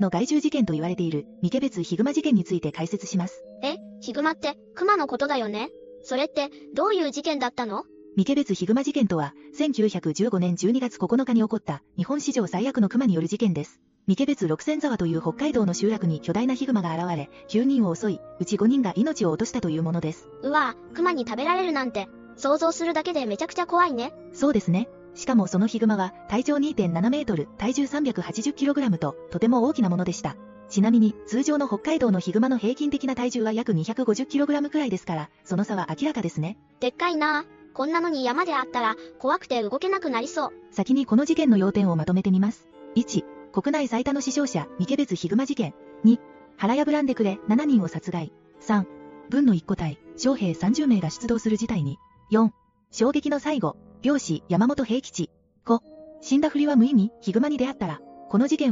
の害獣事件と言われている三毛別ヒグマ事件について解説します。え、ヒグマって、熊のことだよね？それって、どういう事件だったの？三毛別ヒグマ事件とは、1915年12月9日に起こった日本史上最悪の熊による事件です。三毛別六千沢という北海道の集落に巨大なヒグマが現れ、9人を襲い、うち5人が命を落としたというものです。うわぁ、熊に食べられるなんて、想像するだけでめちゃくちゃ怖いね。そうですね。しかもそのヒグマは体長2.7メートル、体重 380kg ととても大きなものでした。ちなみに通常の北海道のヒグマの平均的な体重は約 250kg くらいですから、その差は明らかですね。でっかいなぁ。こんなのに山であったら、怖くて動けなくなりそう。先にこの事件の要点をまとめてみます。1、国内最多の死傷者、三毛別ヒグマ事件。2、腹破らんでくれ、7人を殺害。3、軍の一個隊、将兵30名が出動する事態に。4、衝撃の最後、漁師山本平吉。5、死んだふりは無意味、ヒグマに出会ったら、この事件